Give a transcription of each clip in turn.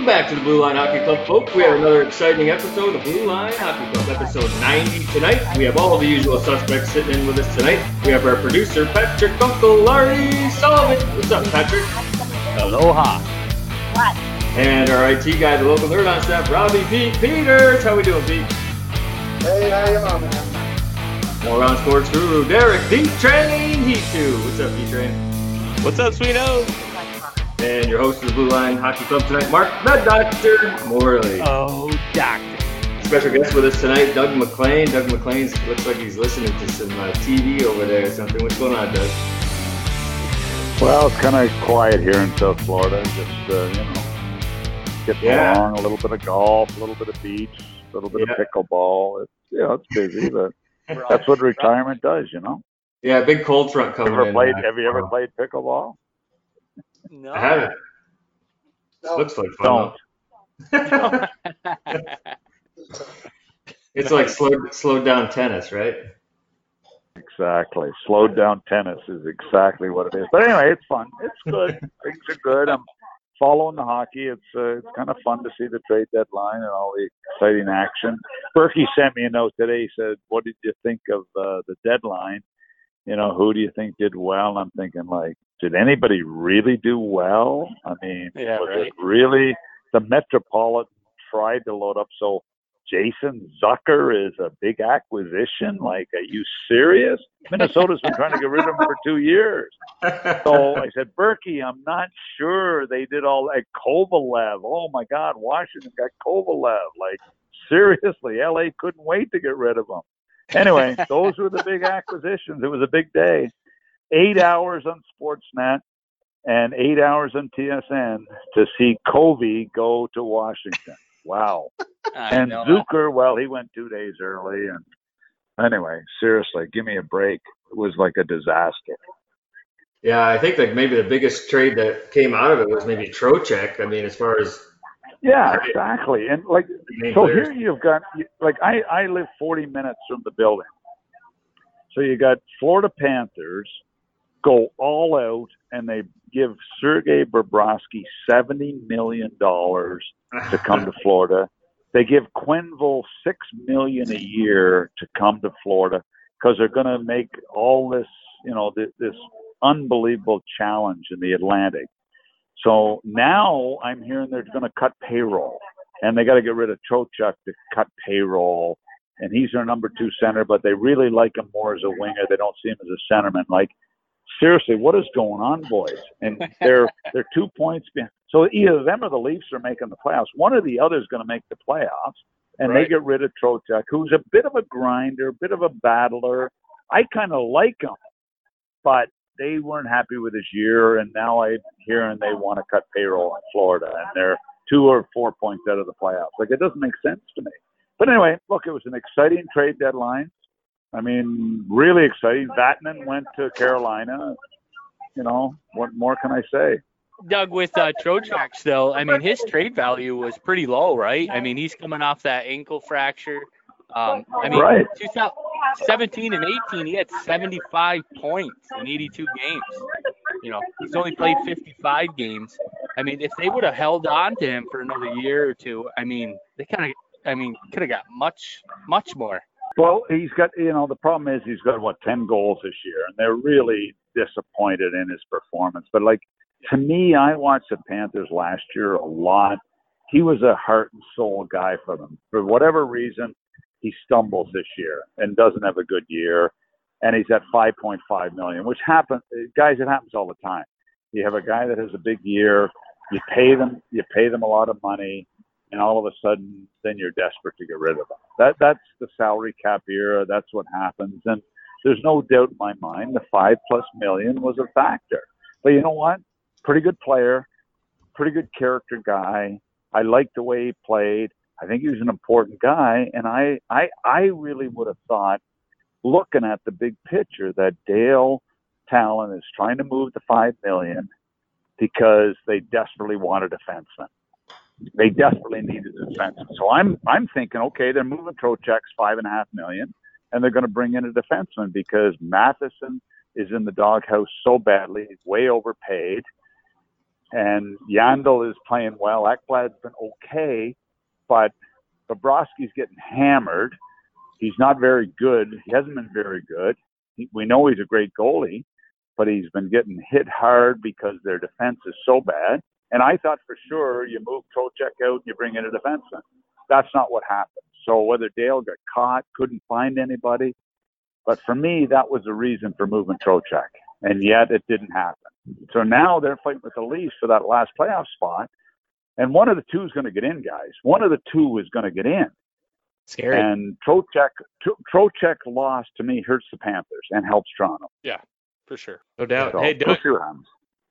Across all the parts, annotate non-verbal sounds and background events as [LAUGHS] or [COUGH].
Welcome back to the Blue Line Hockey Club, folks. We have another exciting episode of Blue Line Hockey Club, episode 90 tonight. We have all the usual suspects sitting in with us tonight. We have our producer, Patrick Uncle Larry Sullivan. What's up, Patrick? Aloha. What? And our IT guy, the local nerd on staff, Robbie Pete Peters. How we doing, Pete? Hey, how you on, man? More on sports guru, Derek D Train Heat 2. What's up, D Train? What's up, sweeto? And your host of the Blue Line Hockey Club tonight, Mark the Doctor Morley. Oh, doctor. Special guest with us tonight, Doug McLean. Doug McLean looks like he's listening to some uh, TV over there or something. What's going on, Doug? Well, it's kind of quiet here in South Florida. Just uh, you know, getting Yeah. along. A little bit of golf, a little bit of beach, a little bit Yeah. of pickleball. It's you know, it's busy, [LAUGHS] but that's what retirement does. You know. Yeah, big cold front coming Ever in. played? uh, Have you ever played pickleball? No. I haven't. No, Looks like fun. Don't. [LAUGHS] It's like slowed slowed down tennis, right? Exactly. Slowed down tennis is exactly what it is. But anyway, it's fun. It's good. [LAUGHS] Things are good. I'm following the hockey. It's uh, it's kind of fun to see the trade deadline and all the exciting action. Berkey sent me a note today. He said, "What did you think of uh, the deadline? You know, who do you think did well?" I'm thinking, like, did anybody really do well? I mean, Yeah, was right. it really the Metropolitan tried to load up so Jason Zucker is a big acquisition. Like, are you serious? Minnesota's been trying to get rid of him for two years. So I said, Berkey, I'm not sure they did all that. Kovalev. Oh my God, Washington got Kovalev. Like, seriously, LA couldn't wait to get rid of him. Anyway, [LAUGHS] those were the big acquisitions. It was a big day. Eight hours on Sportsnet and eight hours on TSN to see Covey go to Washington. Wow [LAUGHS] and know. Zucker, well, he went two days early. And anyway, seriously, give me a break. It was like a disaster. yeah, I think like maybe the biggest trade that came out of it was maybe Trocheck. I mean, as far as Yeah, exactly. And like, so here you've got, like, I, I live 40 minutes from the building. So you got Florida Panthers go all out and they give Sergei Bobrovsky $70 million to come to [LAUGHS] Florida. They give Quenneville six million a year to come to Florida because they're going to make all this, you know, this, this unbelievable challenge in the Atlantic. So now I'm hearing they're going to cut payroll, and they got to get rid of Trocheck to cut payroll. And he's their number two center, but they really like him more as a winger. They don't see him as a centerman. Like, seriously, what is going on, boys? And [LAUGHS] they're they're two points behind. So either them or the Leafs are making the playoffs. One or the other is going to make the playoffs, and Right. they get rid of Trocheck, who's a bit of a grinder, a bit of a battler. I kind of like him, but they weren't happy with this year, and now I'm hearing they want to cut payroll in Florida, and they're two or four points out of the playoffs. Like it doesn't make sense to me. But anyway, look, it was an exciting trade deadline. I mean, really exciting. Vatanen went to Carolina. You know, what more can I say? Doug, with uh, Trocheck still, I mean, his trade value was pretty low, right? I mean, he's coming off that ankle fracture. Um, I mean, Right. 2017 and 18, he had 75 points in 82 games. You know, he's only played 55 games. I mean, if they would have held on to him for another year or two, I mean, they kind of, I mean, could have got much, much more. Well, he's got, you know, the problem is he's got, what, 10 goals this year, and they're really disappointed in his performance. But, like, to me, I watched the Panthers last year a lot. He was a heart and soul guy for them. For whatever reason, he stumbles this year and doesn't have a good year. And he's at 5.5 million, which happens, guys, it happens all the time. You have a guy that has a big year, you pay them, you pay them a lot of money, and all of a sudden, then you're desperate to get rid of them. That that's the salary cap era. That's what happens, and there's no doubt in my mind the five plus million was a factor. But you know what? Pretty good player, pretty good character guy. I liked the way he played. I think he was an important guy, and I I I really would have thought, looking at the big picture, that Dale Tallon is trying to move the five million because they desperately want a defenseman. They desperately needed a defenseman. So I'm I'm thinking, okay, they're moving Trocheck's five and a half million, and they're going to bring in a defenseman because Matheson is in the doghouse so badly, way overpaid. and Yandle is playing well. Ekblad's been okay, but Bobrovsky's getting hammered. He's not very good. He hasn't been very good. He, we know he's a great goalie, but he's been getting hit hard because their defense is so bad. And I thought for sure you move Trocheck out and you bring in a defenseman. That's not what happened. So whether Dale got caught, couldn't find anybody, but for me that was the reason for moving Trocheck, and yet it didn't happen. So now they're fighting with the Leafs for that last playoff spot, and one of the two is going to get in, guys. One of the two is going to get in. Scary. And Trocheck, Trocheck loss to me hurts the Panthers and helps Toronto. Yeah, for sure. No doubt. So hey, Doug. see what.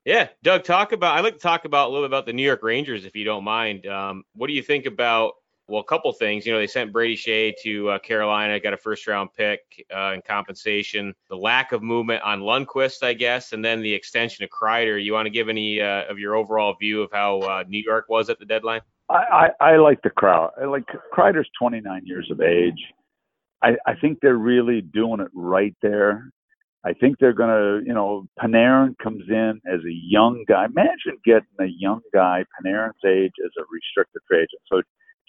Yeah, Doug. Talk about. I'd like to talk about a little bit about the New York Rangers, if you don't mind. Um, what do you think about? Well, a couple things. You know, they sent Brady Skjei to uh, Carolina, got a first round pick uh, in compensation. The lack of movement on Lundqvist, I guess, and then the extension of Kreider. You want to give any uh, of your overall view of how uh, New York was at the deadline? I, I, I like the crowd. I like Kreider's 29 years of age. I, I think they're really doing it right there. I think they're going to, you know, Panarin comes in as a young guy. Imagine getting a young guy, Panarin's age, as a restricted free agent. So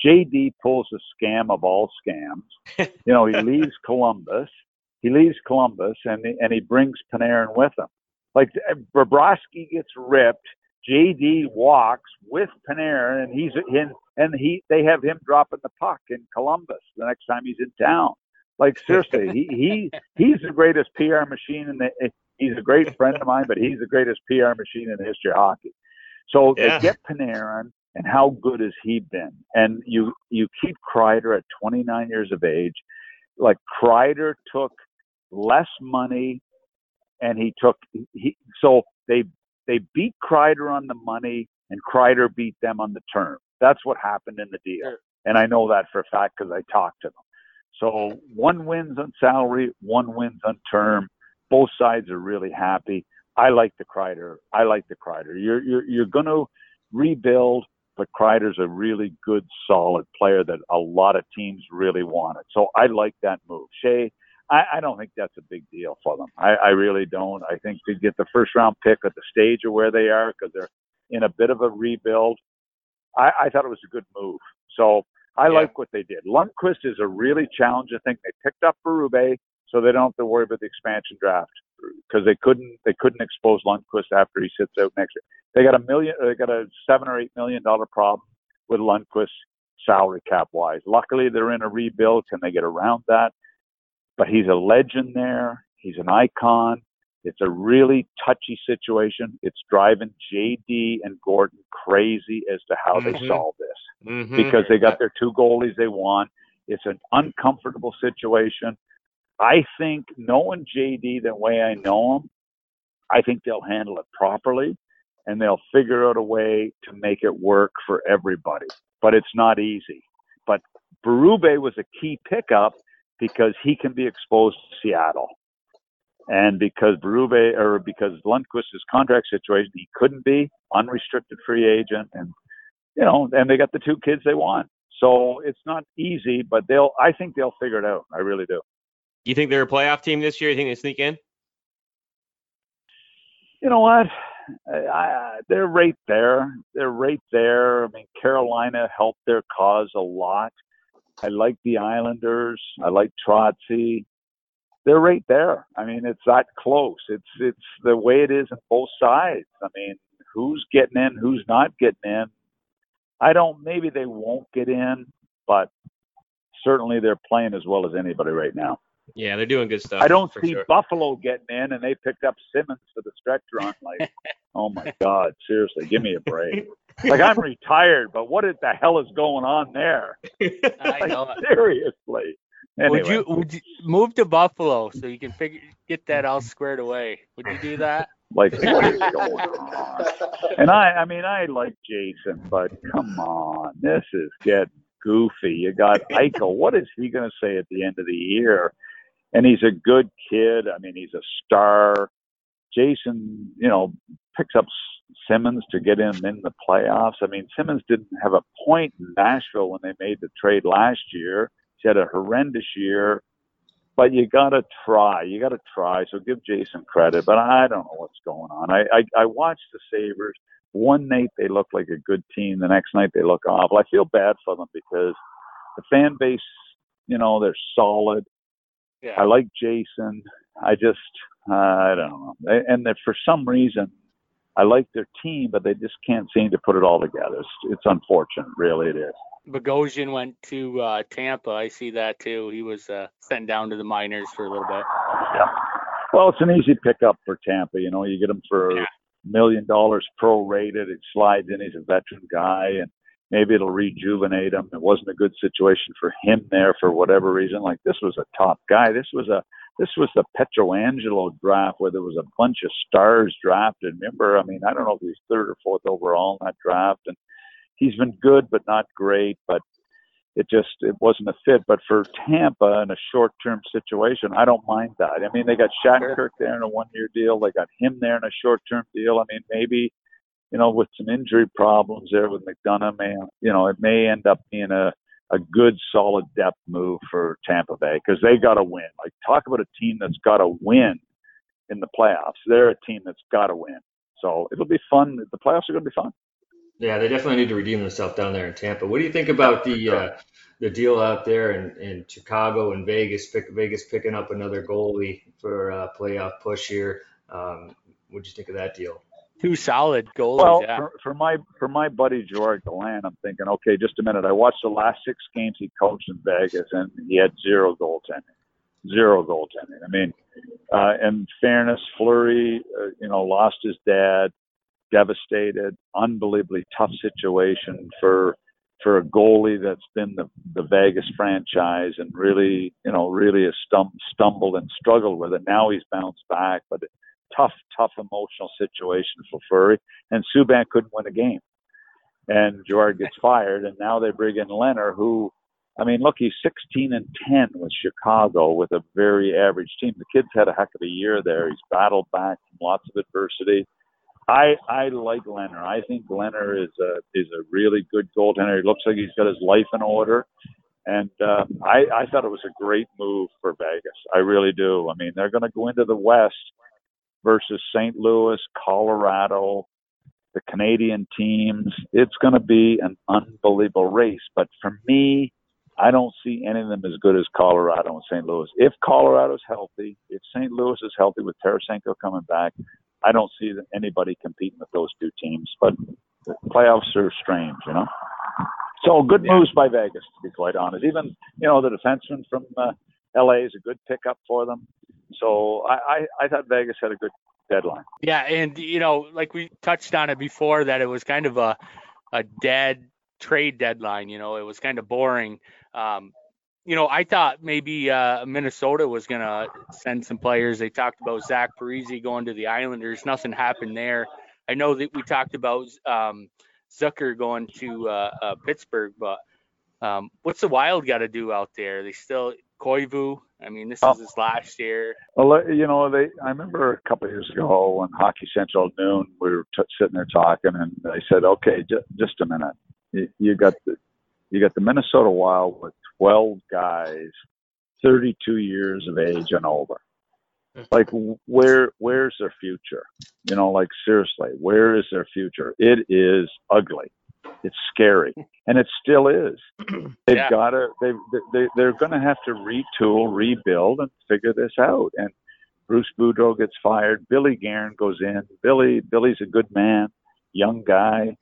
JD pulls a scam of all scams. [LAUGHS] you know, he leaves Columbus. He leaves Columbus and he, and he brings Panarin with him. Like eh, Bobrovsky gets ripped. JD walks with Panarin, and he's in, and he they have him dropping the puck in Columbus the next time he's in town. Like seriously, he he [LAUGHS] he's the greatest PR machine in the. He's a great friend of mine, but he's the greatest PR machine in the history of hockey. So Yeah. they get Panarin, and how good has he been? And you you keep Kreider at 29 years of age. Like Kreider took less money, and he took he so they they beat Kreider on the money, and Kreider beat them on the term. That's what happened in the deal, and I know that for a fact because I talked to them. So one wins on salary, one wins on term. Both sides are really happy. I like the Kreider. I like the Kreider. You're you're you're going to rebuild, but Kreider's a really good, solid player that a lot of teams really wanted. So I like that move. Skjei, I, I don't think that's a big deal for them. I, I really don't. I think they get the first round pick at the stage of where they are because they're in a bit of a rebuild. I, I thought it was a good move. So I Yeah. like what they did. Lundqvist is a really challenging thing. They picked up Berube, so they don't have to worry about the expansion draft because they couldn't they couldn't expose Lundqvist after he sits out next year. They got a million. They got a seven or eight million dollar problem with Lundqvist salary cap wise. Luckily, they're in a rebuild. Can they get around that? But he's a legend there. He's an icon. It's a really touchy situation. It's driving JD and Gorton crazy as to how they Mhm. solve this Mm-hmm. because they got their two goalies they want. It's an uncomfortable situation. I think knowing JD the way I know him, I think they'll handle it properly and they'll figure out a way to make it work for everybody. But it's not easy. But Berube was a key pickup because he can be exposed to Seattle. And because Berube or because Lundqvist's contract situation, he couldn't be unrestricted free agent and you know, and they got the two kids they want. So it's not easy, but they'll. I think they'll figure it out. I really do. You think they're a playoff team this year? You think they sneak in? You know what? I, they're right there. They're right there. I mean, Carolina helped their cause a lot. I like the Islanders. I like Trotsy. They're right there. I mean, it's that close. It's it's the way it is on both sides. I mean, who's getting in, who's not getting in. I don't. Maybe they won't get in, but certainly they're playing as well as anybody right now. Yeah, they're doing good stuff. I don't see sure. Buffalo getting in, and they picked up Simmonds for the stretch run. Like, [LAUGHS] oh my God, seriously, give me a break. [LAUGHS] Like I'm retired, but what the hell is going on there? [LAUGHS] I know. Like, seriously. Anyway, Would you would you move to Buffalo so you can figure get that all squared away? Would you do that? like what is going on? And I, I mean, I like Jason, but come on, this is getting goofy. You got Eichel. What is he going to say at the end of the year? And he's a good kid. I mean, he's a star. Jason, you know, picks up Simmonds to get him in the playoffs. I mean, Simmonds didn't have a point in Nashville when they made the trade last year. He had a horrendous year. but you got to try. You got to try. So give Jason credit, but I don't know what's going on. I, I I watched the Sabres. One night they look like a good team. The next night they look awful. I feel bad for them because the fan base, you know, they're solid. Yeah. I like Jason. I just uh, I don't know. And that for some reason I like their team, but they just can't seem to put it all together. It's, it's unfortunate, really. It is. Bogosian went to uh, Tampa. I see that too. He was uh, sent down to the minors for a little bit. Yeah. Well, it's an easy pickup for Tampa. You know, you get him for a Yeah. million dollars prorated. It slides in. He's a veteran guy, and maybe it'll rejuvenate him. It wasn't a good situation for him there for whatever reason. Like this was a top guy. This was a this was the Pietrangelo draft where there was a bunch of stars drafted. Remember, I mean, I don't know if he's third or fourth overall in that draft, and he's been good but not great. But it just it wasn't a fit. But for Tampa in a short term situation, I don't mind that. I mean, they got Shattenkirk there in a one year deal. They got him there in a short term deal. I mean, maybe you know with some injury problems there with McDonagh, may you know it may end up being a a good solid depth move for Tampa Bay because they got to win. Like talk about a team that's got to win in the playoffs. They're a team that's got to win. So it'll be fun. The playoffs are going to be fun. Yeah, they definitely need to redeem themselves down there in Tampa. What do you think about the uh, the deal out there in, in Chicago and Vegas? Pick, Vegas picking up another goalie for a playoff push here. Um, what do you think of that deal? Two solid goalies. Well, yeah. for, for my for my buddy Gerard Gallant, I'm thinking, okay, just a minute. I watched the last six games he coached in Vegas, and he had zero goaltending, zero goaltending. I mean, uh, in fairness, Fleury, uh, you know, lost his dad, devastated, unbelievably tough situation for for a goalie that's been the the Vegas franchise and really, you know, really has stum- stumbled and struggled with it. Now he's bounced back, but tough, tough emotional situation for Fleury. And Subban couldn't win a game. And Gerard gets [LAUGHS] fired, and now they bring in Lehner, who, I mean, look, he's 16 and 10 with Chicago with a very average team. The kid's had a heck of a year there. He's battled back from lots of adversity. I I like Lehner. I think Lehner is a is a really good goaltender. He looks like he's got his life in order. And um, I, I thought it was a great move for Vegas. I really do. I mean, they're going to go into the West versus St. Louis, Colorado, the Canadian teams. It's going to be an unbelievable race. But for me, I don't see any of them as good as Colorado and St. Louis. If Colorado's healthy, if St. Louis is healthy with Tarasenko coming back, I don't see anybody competing with those two teams. But the playoffs are strange, you know. So good Yeah. moves by Vegas, to be quite honest. Even you know the defenseman from uh, LA is a good pickup for them. So I, I, I thought Vegas had a good deadline. Yeah, and you know, like we touched on it before, that it was kind of a a dead trade deadline. You know, it was kind of boring. Um, you know, I thought maybe uh, Minnesota was gonna send some players. They talked about Zach Parise going to the Islanders. Nothing happened there. I know that we talked about um, Zucker going to uh, uh, Pittsburgh, but um, what's the Wild got to do out there? They still Koivu. I mean, this Oh. is his last year. Well, you know, they. I remember a couple of years ago when Hockey Central at noon, we were t- sitting there talking, and they said, "Okay, j- just a minute. You, you got the you got the Minnesota Wild with 12 guys, 32 years of age and older. Mm-hmm. Like, where where's their future? You know, like seriously, where is their future? It is ugly. It's scary, and it still is. [CLEARS THROAT] They've Yeah. got to. They they they're going to have to retool, rebuild, and figure this out. And Bruce Boudreau gets fired. Billy Guerin goes in. Billy Billy's a good man, young guy.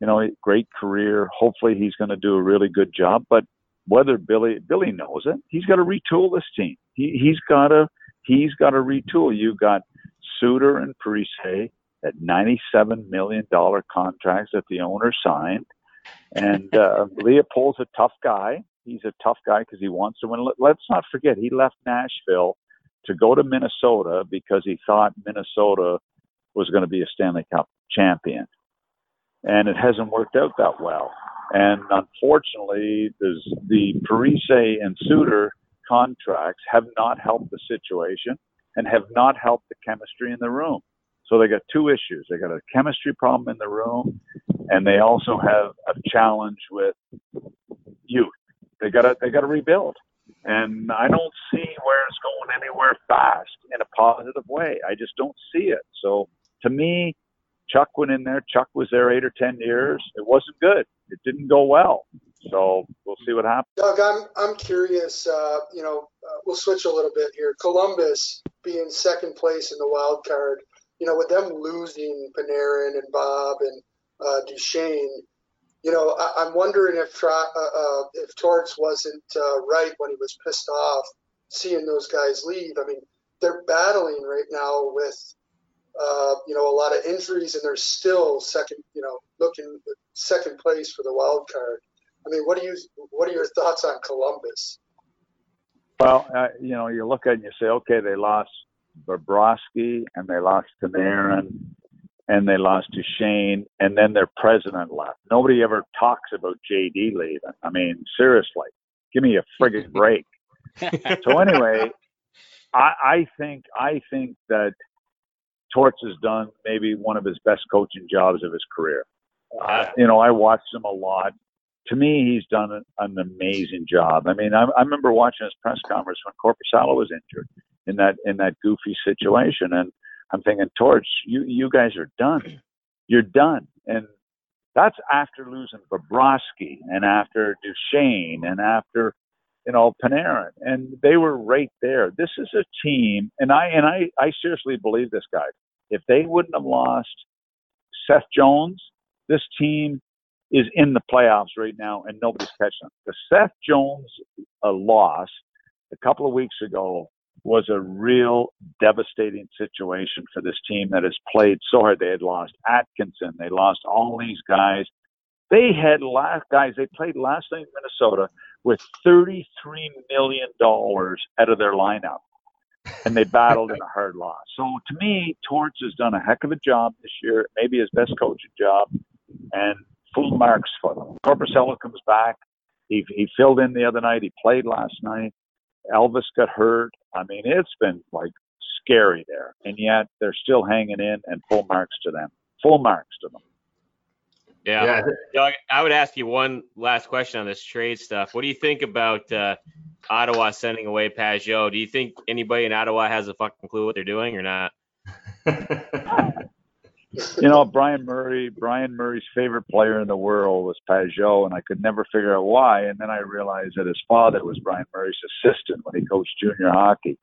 You know, great career. Hopefully, he's going to do a really good job. But whether Billy Billy knows it, he's got to retool this team. He he's got to he's got to retool. You got Suter and Parise at ninety-seven million dollar contracts that the owner signed, and uh, [LAUGHS] Leipold's a tough guy. He's a tough guy because he wants to win. Let- Let's not forget he left Nashville to go to Minnesota because he thought Minnesota was going to be a Stanley Cup champion, and it hasn't worked out that well. And unfortunately, the Parise and Suter contracts have not helped the situation and have not helped the chemistry in the room. So they got two issues. They got a chemistry problem in the room, and they also have a challenge with youth. They got to they got to rebuild. and I don't see where it's going anywhere fast in a positive way. I just don't see it. So to me, Chuck went in there. Chuck was there eight or ten years. It wasn't good. It didn't go well. So we'll see what happens. Doug, I'm I'm curious. Uh, you know, uh, we'll switch a little bit here. Columbus being second place in the wild card. You know, with them losing Panarin and Bob and uh, Duchene, you know, I, am wondering if uh, uh, if Torts wasn't uh, right when he was pissed off seeing those guys leave. I mean, they're battling right now with uh, you know a lot of injuries, and they're still second. You know, looking second place for the wild card. I mean, what do you what are your thoughts on Columbus? Well, uh, you know, you look at it and you say, okay, they lost Bobrovsky and they lost Panarin and they lost to Shane, and then their president left. Nobody ever talks about JD leaving. I mean, seriously, give me a friggin' [LAUGHS] break. so anyway, I, I think I think that Torts has done maybe one of his best coaching jobs of his career. Uh, you know, I watched him a lot. To me, he's done an, an amazing job. I mean, I, I remember watching his press conference when Korpisalo was injured in that in that goofy situation, and I'm thinking, Torts, you you guys are done. You're done. And that's after losing Bobrovsky and after Duchene and after you know Panarin, and they were right there. This is a team, and I and I I seriously believe this, guy. If they wouldn't have lost Seth Jones, this team is in the playoffs right now, and nobody's catching them. The Seth Jones uh, loss a couple of weeks ago was a real devastating situation for this team that has played so hard. They had lost Atkinson, they lost all these guys. They had last guys. They played last night in Minnesota with thirty-three million dollars out of their lineup, and they battled in a hard loss. So to me, Torts has done a heck of a job this year, maybe his best coaching job, and full marks for them. Korpisalo comes back. He he filled in the other night. He played last night. Elvis got hurt. I mean, it's been like scary there, and yet they're still hanging in and full marks to them. Full marks to them. Yeah. yeah. Doug, I would ask you one last question on this trade stuff. What do you think about uh, Ottawa sending away Pageau? Do you think anybody in Ottawa has a fucking clue what they're doing or not? [LAUGHS] [LAUGHS] you know, Brian Murray, Brian Murray's favorite player in the world was Pageau, and I could never figure out why. And then I realized that his father was Brian Murray's assistant when he coached junior hockey.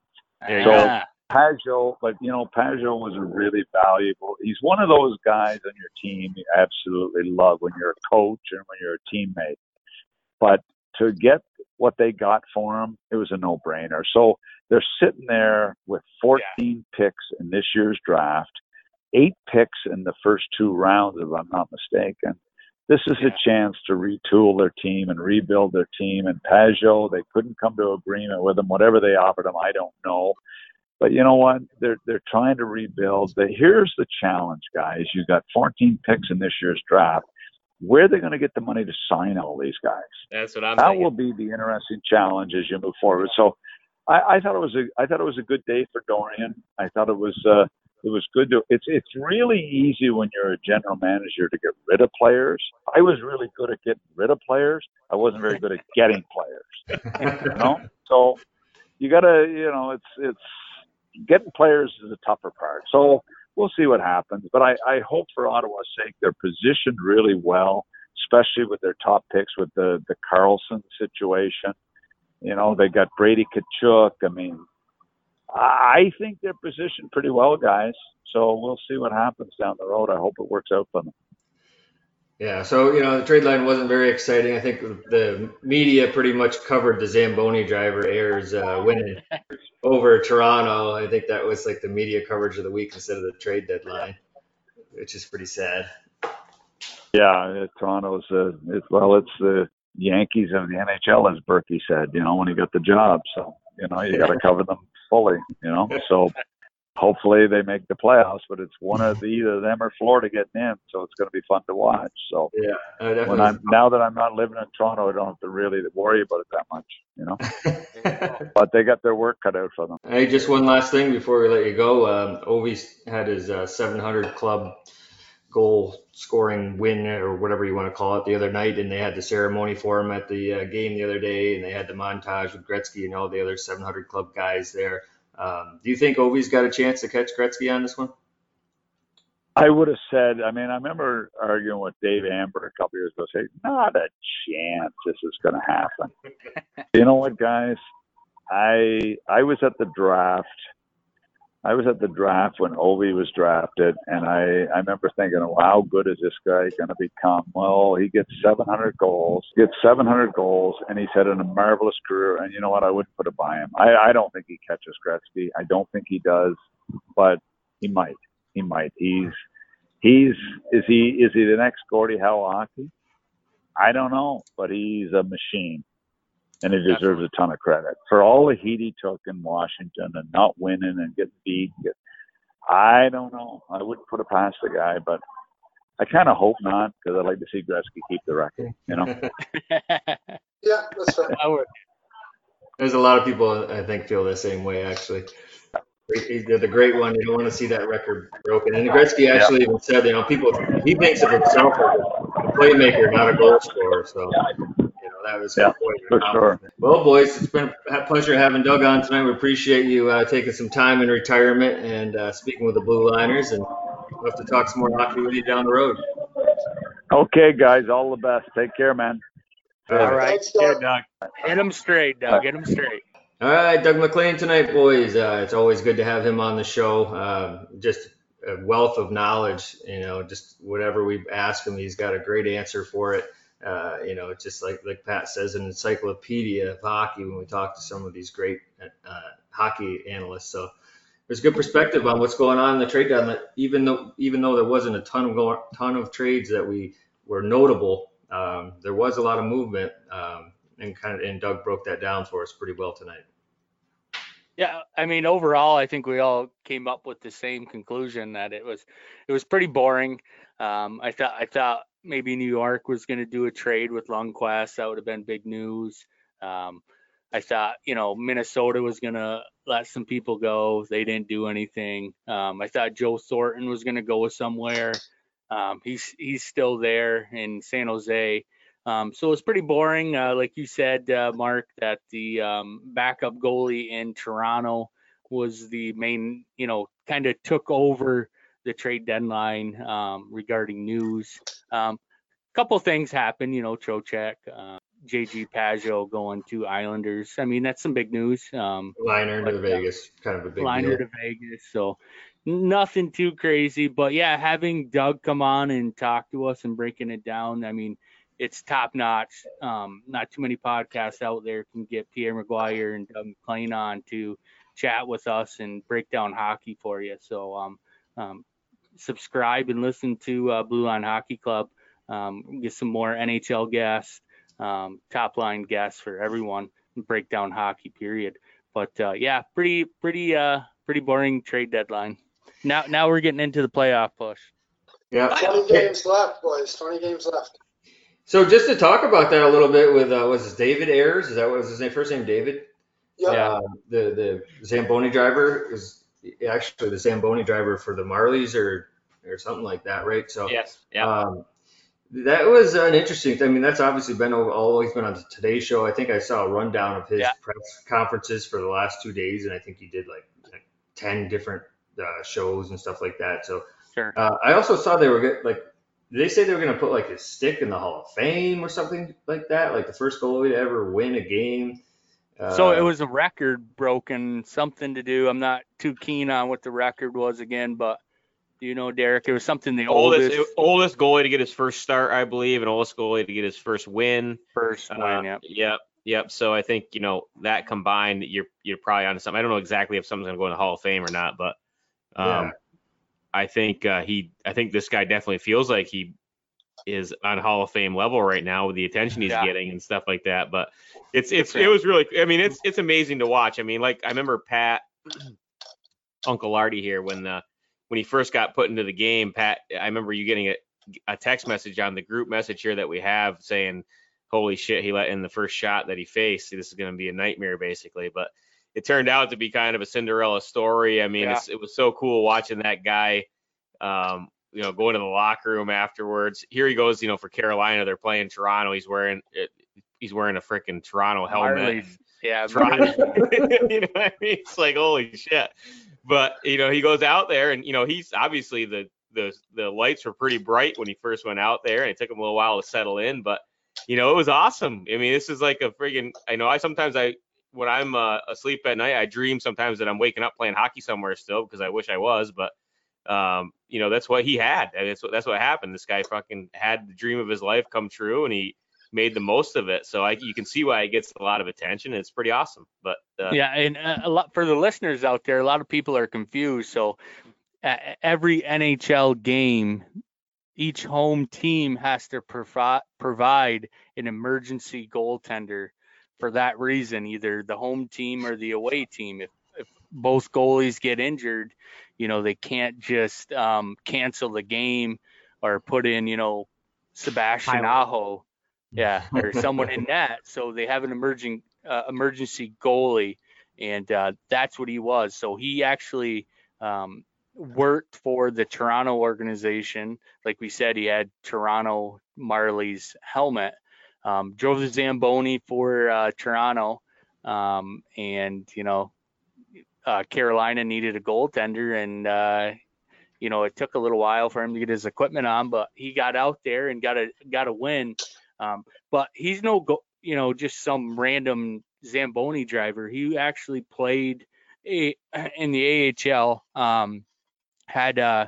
There so yeah. Pageau, but you know, Pageau was a really valuable. He's one of those guys on your team you absolutely love when you're a coach and when you're a teammate. But to get what they got for him, it was a no-brainer. So they're sitting there with 14 yeah. picks in this year's draft eight picks in the first two rounds, if I'm not mistaken. This is yeah. a chance to retool their team and rebuild their team. And Pageau, they couldn't come to agreement with him. Whatever they offered him, I don't know. But you know what? They're they're trying to rebuild. The, here's the challenge, guys. You've got 14 picks in this year's draft. Where are they going to get the money to sign all these guys? That's what I'm. That thinking. will be the interesting challenge as you move forward. So, I, I thought it was a I thought it was a good day for Dorion. I thought it was. Uh, it was good to it's it's really easy when you're a general manager to get rid of players. I was really good at getting rid of players. I wasn't very good at getting players. you know? [LAUGHS] So you gotta you know, it's it's getting players is a tougher part. So we'll see what happens. But I, I hope for Ottawa's sake they're positioned really well, especially with their top picks with the the Karlsson situation. You know, they got Brady Tkachuk. I mean, I think they're positioned pretty well, guys. So we'll see what happens down the road. I hope it works out for them. Yeah, so you know the trade line wasn't very exciting. I think the media pretty much covered the Zamboni driver Ayres uh, winning over Toronto. I think that was like the media coverage of the week instead of the trade deadline, which is pretty sad. Yeah, Toronto's uh, it's, well, it's the Yankees of the NHL, as Berkey said. You know when he got the job, so you know you got to cover them fully, you know. [LAUGHS] So hopefully they make the playoffs, but it's one of the, either them or Florida getting in, so it's going to be fun to watch. So yeah, when I'm now that I'm not living in Toronto, I don't have to really worry about it that much, you know. [LAUGHS] but they got their work cut out for them. Hey, just one last thing before we let you go. Um, Ovi's had his uh, 700 club goal scoring win or whatever you want to call it the other night, and they had the ceremony for him at the uh, game the other day, and they had the montage with Gretzky and all the other 700 Club guys there. Um, do you think Ovi's got a chance to catch Gretzky on this one? I would have said. I mean, I remember arguing with Dave Amber a couple years ago, saying, "Not a chance this is going to happen." [LAUGHS] you know what, guys? I I was at the draft I was at the draft when Ovi was drafted, and I, I remember thinking, well, how good is this guy going to become? Well, he gets 700 goals, gets 700 goals, and he's had a marvelous career. And you know what? I wouldn't put it by him. I, I don't think he catches Gretzky. I don't think he does, but he might. He might. He's he's is he is he the next Gordie Howe hockey? I don't know, but he's a machine and he deserves a ton of credit for all the heat he took in Washington and not winning and getting beat. Get, I don't know. I wouldn't put it past the guy, but I kind of hope not because I'd like to see Gretzky keep the record. You know. [LAUGHS] yeah, that's fair. There's a lot of people I think feel the same way actually. They're the great one. You don't want to see that record broken. And Gretzky actually yeah. even said, you know, people he thinks of himself as a playmaker, not a goal scorer. So that was yeah, for sure. Well, boys, it's been a pleasure having Doug on tonight. We appreciate you uh, taking some time in retirement and uh, speaking with the Blue Liners, and we'll have to talk some more hockey with you down the road. Okay, guys, all the best. Take care, man. All right, Thanks, Doug. Doug. Hit him straight, Doug. Get him straight. All right, Doug MacLean tonight, boys. Uh, it's always good to have him on the show. Uh, just a wealth of knowledge. You know, just whatever we ask him, he's got a great answer for it. Uh, you know, just like like Pat says, an encyclopedia of hockey when we talk to some of these great uh, hockey analysts. So there's good perspective on what's going on in the trade deadline. Even though even though there wasn't a ton of ton of trades that we were notable, um, there was a lot of movement, um, and kind of and Doug broke that down for us pretty well tonight. Yeah, I mean overall, I think we all came up with the same conclusion that it was it was pretty boring. Um, I thought I thought maybe New York was going to do a trade with Lundqvist. That would have been big news. Um, I thought, you know, Minnesota was going to let some people go. They didn't do anything. Um, I thought Joe Thornton was going to go somewhere. Um, he's he's still there in San Jose. Um, so it's pretty boring, uh, like you said, uh, Mark, that the um, backup goalie in Toronto was the main, you know, kind of took over the trade deadline um, regarding news. Um, couple things happened, you know, Trocheck, uh, JG Pageau going to Islanders. I mean, that's some big news. Um, Lehner to uh, Vegas, kind of a big Lehner deal. to Vegas. So nothing too crazy, but yeah, having Doug come on and talk to us and breaking it down. I mean, it's top notch. Um, not too many podcasts out there can get Pierre McGuire and Doug MacLean on to chat with us and break down hockey for you. So um, um, subscribe and listen to uh, Blue Line Hockey Club. Um, get some more NHL guests, um, top line guests for everyone. Break down hockey, period. But uh, yeah, pretty pretty uh, pretty boring trade deadline. Now now we're getting into the playoff push. Yeah, 20 games left, boys. 20 games left. So just to talk about that a little bit with uh, was this David Ayres? Is that what was his name? First name David. Yeah. Uh, the the Zamboni driver is actually the Zamboni driver for the Marlies or or something like that, right? So yes, yeah. Um, that was an interesting. I mean, that's obviously been always been on the Today Show. I think I saw a rundown of his yeah. press conferences for the last two days, and I think he did like, like ten different uh, shows and stuff like that. So sure. Uh, I also saw they were get, like, they say they were going to put like his stick in the Hall of Fame or something like that? Like the first goalie to ever win a game. So it uh, was a record broken, something to do. I'm not too keen on what the record was again, but do you know, Derek? It was something the oldest oldest, oldest goalie to get his first start, I believe, and oldest goalie to get his first win. First uh, win, yep. Yep. Yep. So I think you know that combined, you're you're probably onto something. I don't know exactly if someone's gonna go in the Hall of Fame or not, but um, yeah. I think uh, he, I think this guy definitely feels like he is on Hall of Fame level right now with the attention he's yeah. getting and stuff like that. But it's it's it was really I mean it's it's amazing to watch. I mean like I remember Pat [CLEARS THROAT] Uncle Artie here when the when he first got put into the game, Pat I remember you getting a, a text message on the group message here that we have saying, Holy shit, he let in the first shot that he faced. This is gonna be a nightmare basically. But it turned out to be kind of a Cinderella story. I mean, yeah. it was so cool watching that guy um, you know, going to the locker room afterwards. Here he goes, you know, for Carolina, they're playing Toronto. He's wearing he's wearing a freaking Toronto helmet. Marlies. Yeah, [LAUGHS] Toronto. [LAUGHS] you know what I mean? It's like holy shit. But you know, he goes out there, and you know, he's obviously the the the lights were pretty bright when he first went out there, and it took him a little while to settle in. But you know, it was awesome. I mean, this is like a friggin' I know I sometimes I when I'm uh, asleep at night, I dream sometimes that I'm waking up playing hockey somewhere still because I wish I was, but um, you know, that's what he had. Mean, that's what that's what happened. This guy fucking had the dream of his life come true, and he made the most of it. So I, you can see why it gets a lot of attention. It's pretty awesome. But uh, yeah, and uh, a lot for the listeners out there, a lot of people are confused. So every NHL game, each home team has to provi- provide an emergency goaltender for that reason, either the home team or the away team. If both goalies get injured, you know, they can't just um, cancel the game or put in, you know, Sebastian Aho, yeah, [LAUGHS] or someone in net. So they have an emerging uh, emergency goalie, and uh, that's what he was. So he actually um, worked for the Toronto organization. Like we said, he had Toronto Marlies helmet. Um, drove the Zamboni for uh, Toronto, um, and you know, uh, Carolina needed a goaltender, and uh, you know, it took a little while for him to get his equipment on, but he got out there and got a got a win. Um, but he's no go, you know, just some random Zamboni driver. He actually played a, in the AHL. Um, had uh,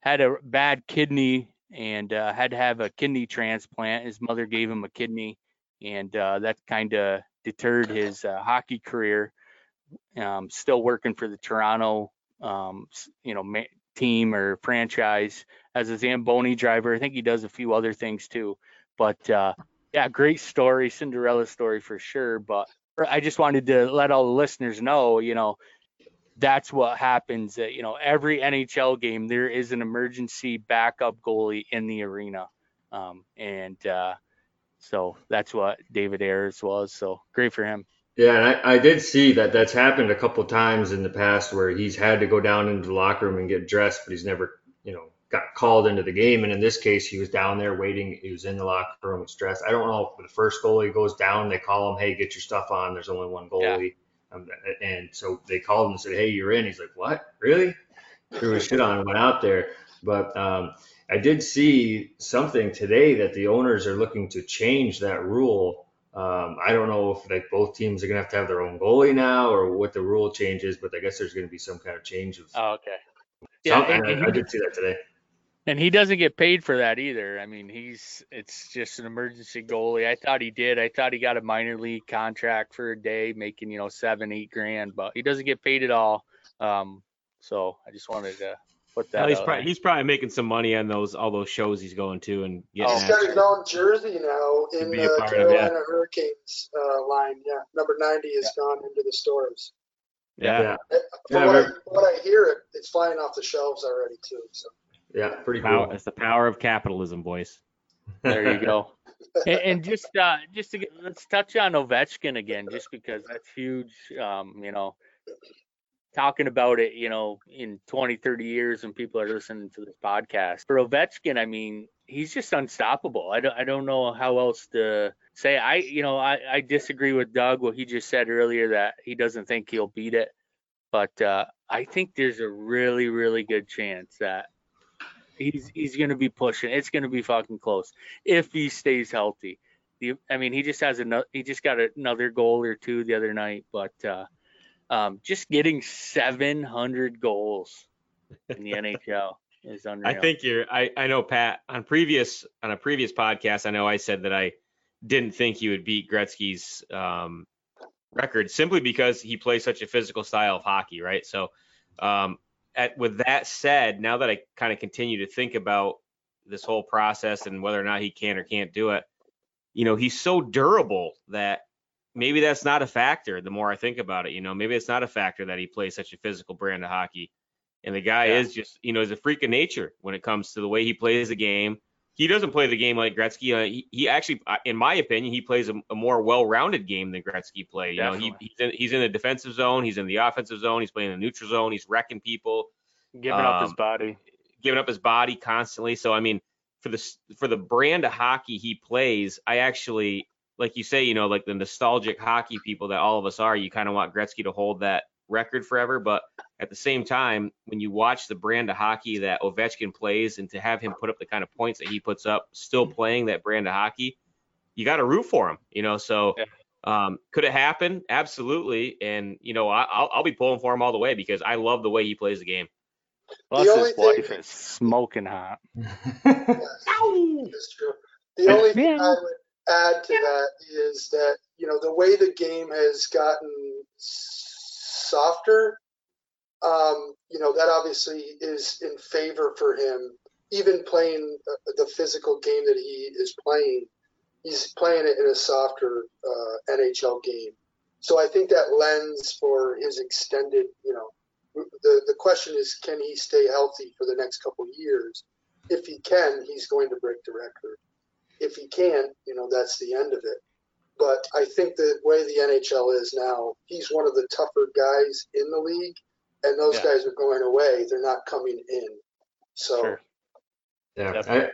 had a bad kidney and uh, had to have a kidney transplant. His mother gave him a kidney, and uh, that kind of deterred his uh, hockey career. Um, still working for the Toronto, um, you know, ma- team or franchise as a Zamboni driver. I think he does a few other things too. But uh, yeah, great story, Cinderella story for sure. But I just wanted to let all the listeners know, you know, that's what happens. At, you know, every NHL game there is an emergency backup goalie in the arena, um, and uh, so that's what David Ayres was. So great for him. Yeah, and I, I did see that that's happened a couple times in the past where he's had to go down into the locker room and get dressed, but he's never, you know, got called into the game. And in this case, he was down there waiting. He was in the locker room with stress. I don't know if the first goalie goes down, they call him, hey, get your stuff on. There's only one goalie. Yeah. Um, and so they called him and said, hey, you're in. He's like, what? Really? Threw his shit on and went out there. But um, I did see something today that the owners are looking to change that rule um, I don't know if like both teams are gonna have to have their own goalie now or what the rule change is, but I guess there's gonna be some kind of change of. Oh, okay. Yeah, and, and I, I did see that today. And he doesn't get paid for that either. I mean, he's it's just an emergency goalie. I thought he did. I thought he got a minor league contract for a day, making you know seven, eight grand, but he doesn't get paid at all. Um, so I just wanted to put that. Well, he's, probably, he's probably making some money on those all those shows he's going to and getting. He's got his own jersey now in the Carolina of, Hurricanes uh, line. Yeah, number ninety has yeah. gone into the stores. Yeah. yeah. From yeah, what, I, what I hear, it it's flying off the shelves already too. So. Yeah, pretty power, cool. It's the power of capitalism, boys. There you go. [LAUGHS] and, and, just uh, just to get, let's touch on Ovechkin again, just because that's huge. Um, you know, talking about it, you know, in 20, 30 years when people are listening to this podcast. For Ovechkin, I mean, he's just unstoppable. I don't, I don't know how else to say. I, you know, I, I disagree with Doug what he just said earlier that he doesn't think he'll beat it, but uh, I think there's a really, really good chance that he's he's going to be pushing. It's going to be fucking close if he stays healthy. The, I mean, he just has another. He just got another goal or two the other night, but. uh um, just getting 700 goals in the NHL is [LAUGHS] unreal. I think you're. I I know Pat on previous on a previous podcast. I know I said that I didn't think he would beat Gretzky's um, record simply because he plays such a physical style of hockey, right? So, um, at, with that said, now that I kind of continue to think about this whole process and whether or not he can or can't do it, you know, he's so durable that maybe that's not a factor the more I think about it. You know, maybe it's not a factor that he plays such a physical brand of hockey. And the guy yeah. is just, you know, is a freak of nature when it comes to the way he plays the game. He doesn't play the game like Gretzky. Uh, he, he, actually, in my opinion, he plays a, a more well-rounded game than Gretzky played. You Definitely. know, he, he's, in, he's in the defensive zone, he's in the offensive zone, he's playing the neutral zone, he's wrecking people, giving um, up his um, body, giving up his body constantly. So I mean, for the for the brand of hockey he plays, I actually like you say, you know, like the nostalgic hockey people that all of us are, you kind of want Gretzky to hold that record forever. But at the same time, when you watch the brand of hockey that Ovechkin plays and to have him put up the kind of points that he puts up, still playing that brand of hockey, you got to root for him, you know. So um, could it happen? Absolutely. And you know, I, will I'll be pulling for him all the way because I love the way he plays the game. Plus, his wife thing... is smoking hot. yes, [LAUGHS] that's true. The only [LAUGHS] thing I would add to that is that you know the way the game has gotten softer. Um, you know that obviously is in favor for him. Even playing the physical game that he is playing, he's playing it in a softer uh, NHL game. So I think that lends for his extended. You know, the the question is, can he stay healthy for the next couple years? If he can, he's going to break the record. If he can't, you know, that's the end of it. But I think the way the NHL is now, he's one of the tougher guys in the league, and those yeah. guys are going away. They're not coming in. So, sure. yeah, I,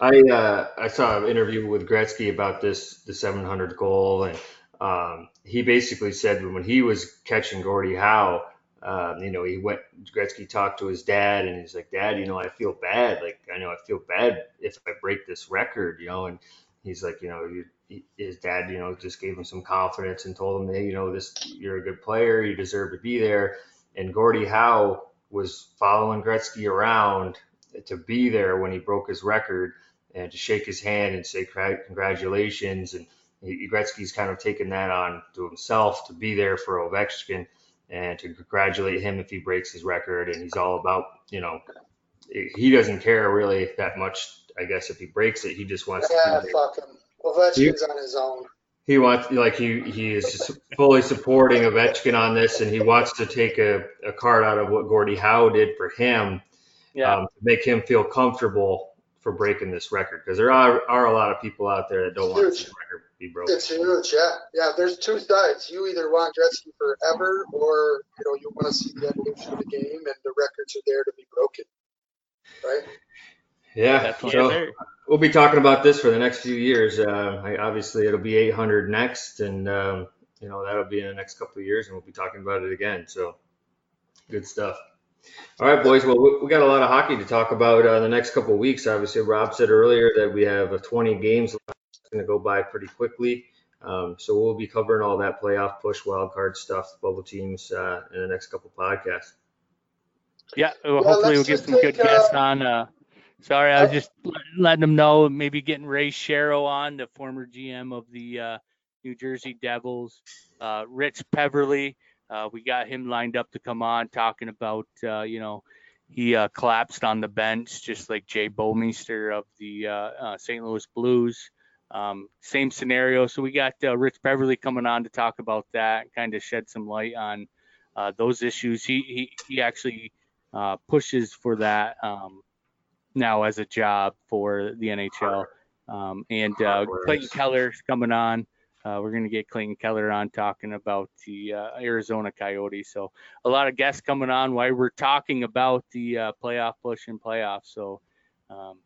I, uh, I saw an interview with Gretzky about this, the 700 goal, and um, he basically said when he was catching Gordie Howe, um, you know, he went, Gretzky talked to his dad and he's like, Dad, you know, I feel bad. Like, I know I feel bad if I break this record, you know, and he's like, you know, you, his dad, you know, just gave him some confidence and told him, hey, you know, this, you're a good player. You deserve to be there. And Gordie Howe was following Gretzky around to be there when he broke his record and to shake his hand and say congratulations. And Gretzky's kind of taken that on to himself to be there for Ovechkin and to congratulate him if he breaks his record. And he's all about, you know, he doesn't care really that much. I guess if he breaks it, he just wants. Yeah, to fuck him. Ovechkin's he, on his own. He wants, like he he is fully supporting Ovechkin on this, and he wants to take a, a card out of what Gordie Howe did for him, yeah. um, to make him feel comfortable for breaking this record because there are, are a lot of people out there that don't want this record be broken. It's huge, yeah, yeah. There's two sides. You either want Gretzky forever, or you know you want to see the evolution of the game, and the records are there to be broken, right? Yeah, so we'll be talking about this for the next few years. Uh, I, obviously, it'll be 800 next, and um, you know that'll be in the next couple of years, and we'll be talking about it again. So, good stuff. All right, boys. Well, we got a lot of hockey to talk about uh, the next couple of weeks. Obviously, Rob said earlier that we have 20 games left. It's going to go by pretty quickly. Um, so we'll be covering all that playoff push, wild card stuff, bubble teams uh, in the next couple podcasts. Yeah, well, hopefully we'll get some good guests uh, on. Uh, sorry, I was just letting them know. Maybe getting Ray Shero on, the former GM of the uh, New Jersey Devils. Uh, Rich Peverley. uh, we got him lined up to come on, talking about you know he collapsed on the bench just like Jay Bouwmeester of the St. Louis Blues. Um, same scenario. So we got uh, Rich Peverley coming on to talk about that, kind of shed some light on uh, those issues. He he, he actually uh, pushes for that um, now as a job for the NHL. Um, and uh, Clayton Keller's coming on. Uh, we're going to get Clayton Keller on talking about the uh, Arizona Coyotes. So a lot of guests coming on while we're talking about the playoff push and playoffs. So um,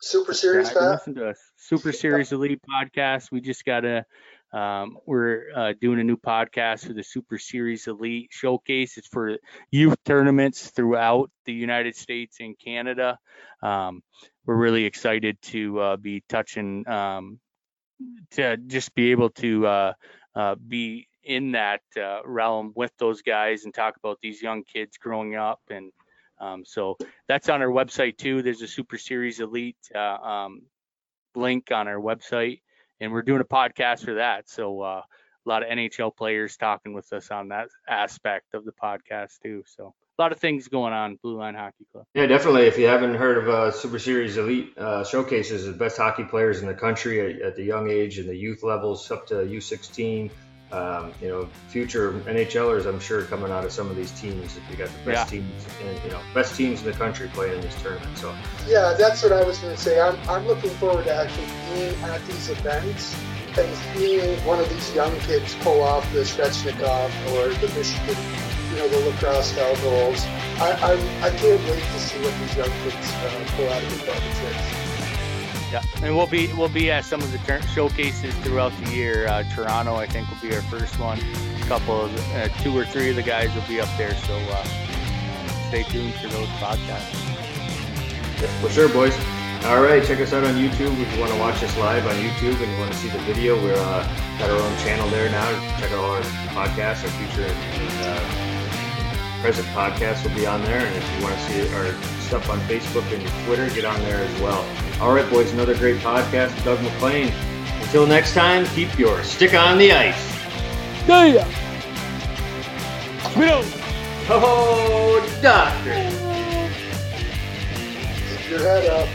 Super Series, Pat? Listen to us. Super Series Elite podcast. We just got a, um, we're uh, doing a new podcast for the Super Series Elite Showcase. It's for youth tournaments throughout the United States and Canada. Um, we're really excited to uh, be touching, um, to just be able to uh, uh be in that uh, realm with those guys and talk about these young kids growing up and um, so that's on our website too. There's a Super Series Elite uh, um, link on our website, and we're doing a podcast for that. So uh, a lot of NHL players talking with us on that aspect of the podcast too. So a lot of things going on. Blue Line Hockey Club. Yeah, definitely. If you haven't heard of uh, Super Series Elite uh, showcases, the best hockey players in the country at, at the young age and the youth levels up to U16 um, you know, future NHLers, I'm sure, coming out of some of these teams. If you got the best yeah. teams and you know best teams in the country playing in this tournament, so yeah, that's what I was going to say. I'm, I'm looking forward to actually being at these events and seeing one of these young kids pull off the Svechnikov or the Michigan you know, the lacrosse style goals. I, I, I can't wait to see what these young kids uh, pull out of the competition. Yeah, and we'll be we'll be at some of the current showcases throughout the year. Uh, Toronto, I think, will be our first one. A couple of uh, two or three of the guys will be up there, so uh, stay tuned for those podcasts. Yeah, for sure, boys. All right, check us out on YouTube if you want to watch us live on YouTube and you want to see the video. We're uh, got our own channel there now. Check out all our podcasts, our future and uh, present podcast will be on there. And if you want to see our stuff on Facebook and Twitter, get on there as well. All right, boys, another great podcast Doug McLean. Until next time, keep your stick on the ice. Yeah. Oh, doctor. Keep your head up.